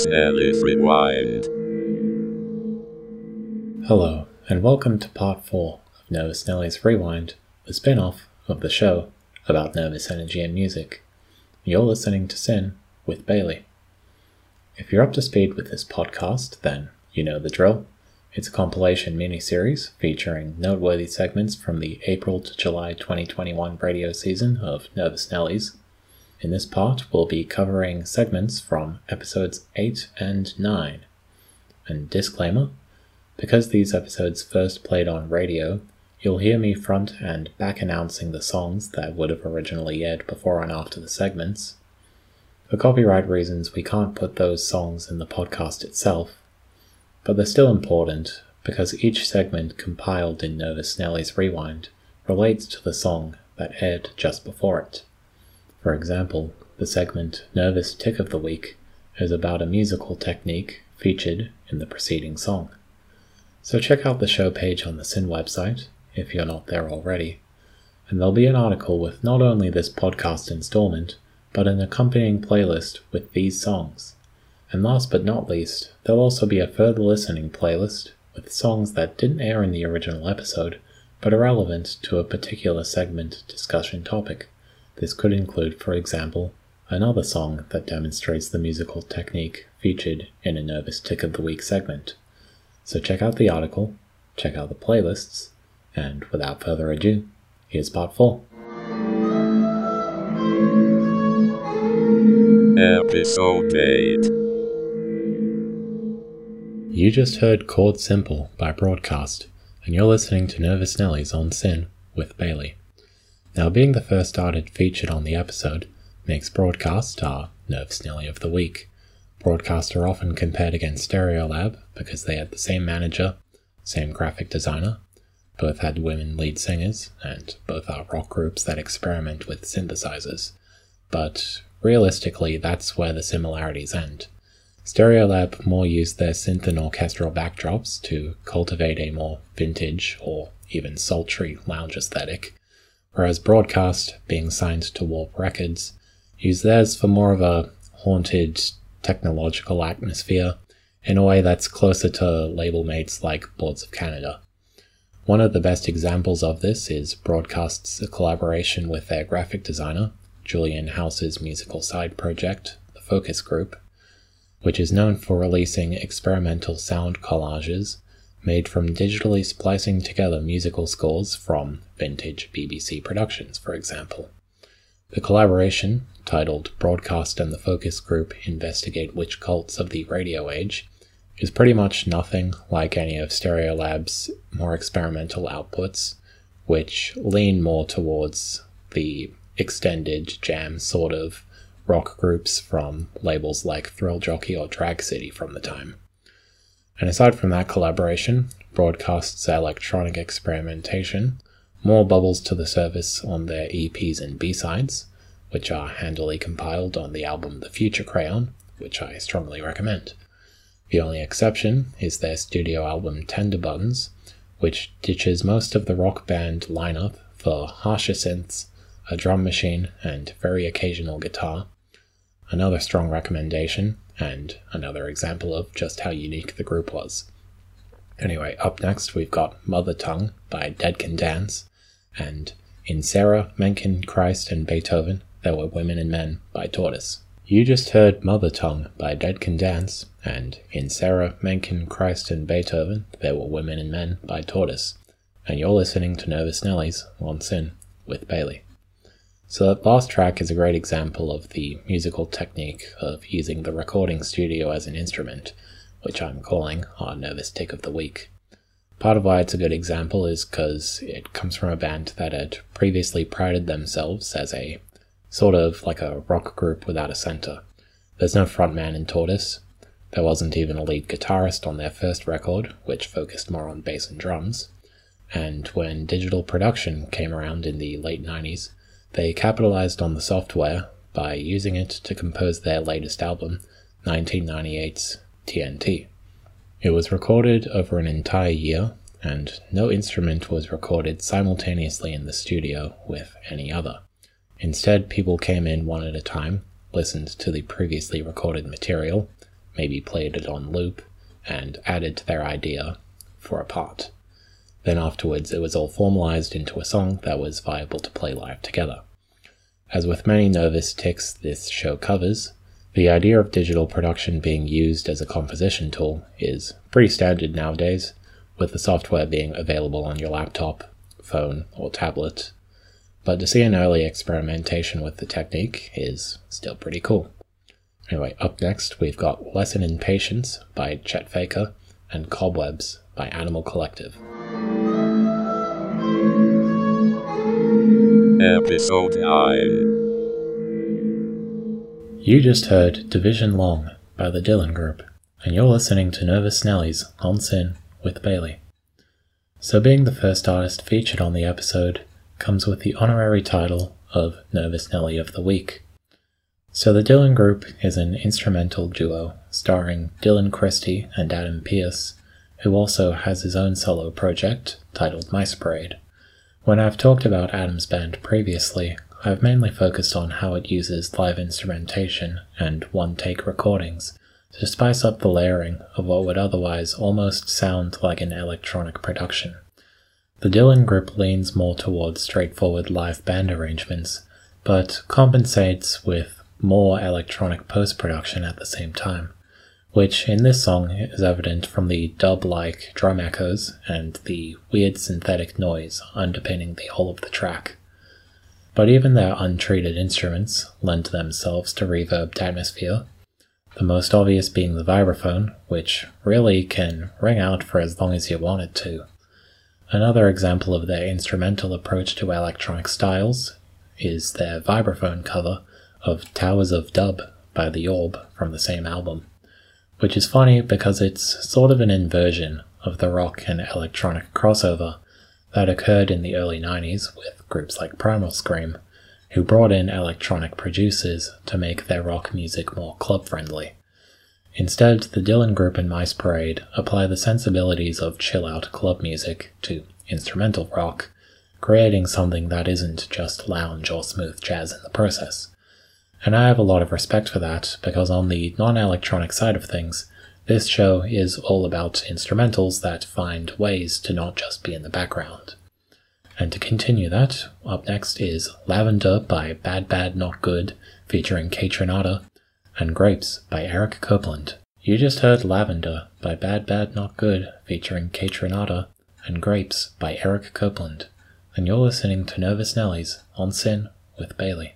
Snellies Rewind. Hello, and welcome to part 4 of Nervous Nellies Rewind, a spin off of the show about nervous energy and music. You're listening to SYN with Bailey. If you're up to speed with this podcast, then you know the drill. It's a compilation mini-series featuring noteworthy segments from the April to July 2021 radio season of Nervous Nellies. In this part, we'll be covering segments from episodes 8 and 9. And disclaimer because these episodes first played on radio, you'll hear me front and back announcing the songs that would have originally aired before and after the segments. For copyright reasons, we can't put those songs in the podcast itself, but they're still important because each segment compiled in Nervous Nellies Rewind relates to the song that aired just before it. For example, the segment Nervous Tic of the Week is about a musical technique featured in the preceding song. So check out the show page on the SYN website if you're not there already, and there'll be an article with not only this podcast installment, but an accompanying playlist with these songs. And last but not least, there'll also be a further listening playlist with songs that didn't air in the original episode, but are relevant to a particular segment discussion topic. This could include, for example, another song that demonstrates the musical technique featured in a Nervous Tic of the Week segment. So check out the article, check out the playlists, and without further ado, here's part 4. Episode 8. You just heard Chord Simple by Broadcast, and you're listening to Nervous Nellies on SYN with Bailey. Now, being the first artist featured on the episode makes Broadcast our Nervous Nelly of the Week. Broadcast are often compared against Stereolab because they had the same manager, same graphic designer, both had women lead singers, and both are rock groups that experiment with synthesizers. But realistically, that's where the similarities end. Stereolab more used their synth and orchestral backdrops to cultivate a more vintage or even sultry lounge aesthetic, whereas Broadcast, being signed to Warp Records, used theirs for more of a haunted technological atmosphere in a way that's closer to label mates like Boards of Canada. One of the best examples of this is Broadcast's collaboration with their graphic designer, Julian House's musical side project, the Focus Group, which is known for releasing experimental sound collages made from digitally splicing together musical scores from vintage BBC productions, for example. The collaboration, titled Broadcast and the Focus Group Investigate Witch Cults of the Radio Age, is pretty much nothing like any of Stereolab's more experimental outputs, which lean more towards the extended jam sort of rock groups from labels like Thrill Jockey or Drag City from the time. And aside from that collaboration, Broadcast's electronic experimentation more bubbles to the surface on their EPs and B-sides, which are handily compiled on the album The Future Crayon, which I strongly recommend. The only exception is their studio album Tender Buttons, which ditches most of the rock band lineup for harsher synths, a drum machine, and very occasional guitar. Another strong recommendation, and another example of just how unique the group was. Anyway, up next we've got Mother Tongue by Dead Can Dance, and In Sarah, Mencken, Christ, and Beethoven, There Were Women and Men by Tortoise. You just heard Mother Tongue by Dead Can Dance, and In Sarah, Mencken, Christ, and Beethoven, There Were Women and Men by Tortoise. And you're listening to Nervous Nellies on SYN with Bailey. So that last track is a great example of the musical technique of using the recording studio as an instrument, which I'm calling our Nervous Tic of the Week. Part of why it's a good example is because it comes from a band that had previously prided themselves as a sort of like a rock group without a center. There's no frontman in Tortoise. There wasn't even a lead guitarist on their first record, which focused more on bass and drums. And when digital production came around in the late 90s, they capitalized on the software by using it to compose their latest album, 1998's TNT. It was recorded over an entire year, and no instrument was recorded simultaneously in the studio with any other. Instead, people came in one at a time, listened to the previously recorded material, maybe played it on loop, and added to their idea for a part. Then afterwards, it was all formalized into a song that was viable to play live together. As with many nervous tics this show covers, the idea of digital production being used as a composition tool is pretty standard nowadays, with the software being available on your laptop, phone, or tablet. But to see an early experimentation with the technique is still pretty cool. Anyway, up next we've got Lesson in Patience by Chet Faker and Cobwebs by Animal Collective. Episode 9 You just heard Division Long by the Dylan Group, and you're listening to Nervous Nellies on SYN with Bailey. So, being the first artist featured on the episode comes with the honorary title of Nervous Nelly of the Week. So, the Dylan Group is an instrumental duo starring Dylan Cristy and Adam Pierce, who also has his own solo project titled Mice Parade. When I've talked about Adam's band previously, I've mainly focused on how it uses live instrumentation and one take recordings to spice up the layering of what would otherwise almost sound like an electronic production. The Dylan group leans more towards straightforward live band arrangements, but compensates with more electronic post production at the same time, which in this song is evident from the dub like drum echoes and the weird synthetic noise underpinning the whole of the track. But even their untreated instruments lend themselves to reverbed atmosphere, the most obvious being the vibraphone, which really can ring out for as long as you want it to. Another example of their instrumental approach to electronic styles is their vibraphone cover of Towers of Dub by The Orb from the same album, which is funny because it's sort of an inversion of the rock and electronic crossover that occurred in the early 90s with groups like Primal Scream, who brought in electronic producers to make their rock music more club friendly. Instead, the Dylan Group and Mice Parade apply the sensibilities of chill out club music to instrumental rock, creating something that isn't just lounge or smooth jazz in the process. And I have a lot of respect for that because, on the non electronic side of things, this show is all about instrumentals that find ways to not just be in the background. And to continue that, up next is Lavender by Bad Bad Not Good featuring Kaytranada and Grapes by Eric Copeland. You just heard Lavender by Bad Bad Not Good featuring Kaytranada and Grapes by Eric Copeland. And you're listening to Nervous Nellies on SYN with Bailey.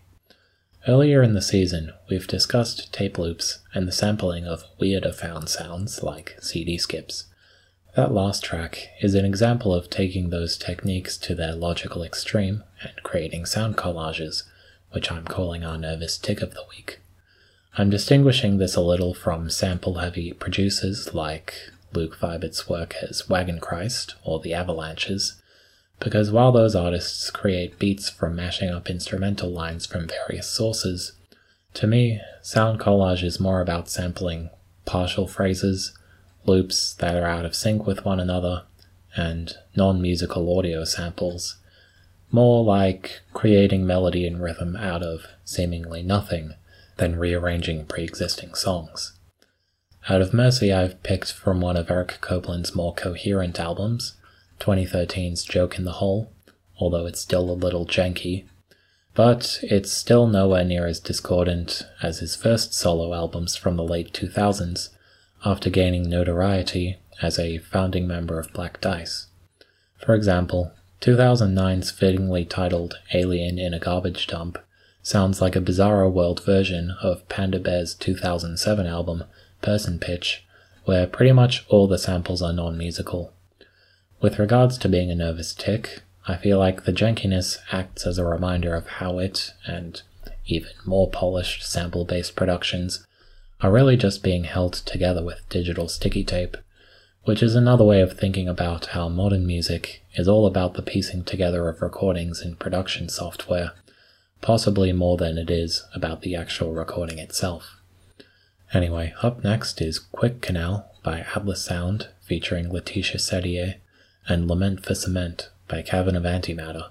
Earlier in the season, we've discussed tape loops and the sampling of weirder found sounds like CD skips. That last track is an example of taking those techniques to their logical extreme and creating sound collages, which I'm calling our nervous tic of the week. I'm distinguishing this a little from sample heavy producers like Luke Vibert's work as Wagon Christ or The Avalanches, because while those artists create beats from mashing up instrumental lines from various sources, to me, sound collage is more about sampling partial phrases, loops that are out of sync with one another, and non musical audio samples, more like creating melody and rhythm out of seemingly nothing than rearranging pre existing songs. Out of Mercy, I've picked from one of Eric Copeland's more coherent albums, 2013's Joke in the Hole, although it's still a little janky. But it's still nowhere near as discordant as his first solo albums from the late 2000s, after gaining notoriety as a founding member of Black Dice. For example, 2009's fittingly titled Alien in a Garbage Dump sounds like a bizarro world version of Panda Bear's 2007 album Person Pitch, where pretty much all the samples are non musical. With regards to being a nervous tic, I feel like the jankiness acts as a reminder of how it, and even more polished sample based productions, are really just being held together with digital sticky tape, which is another way of thinking about how modern music is all about the piecing together of recordings in production software, possibly more than it is about the actual recording itself. Anyway, up next is Quick Canal by Atlas Sound featuring Laetitia Sadier and Lament for Cement by Cavern of Antimatter.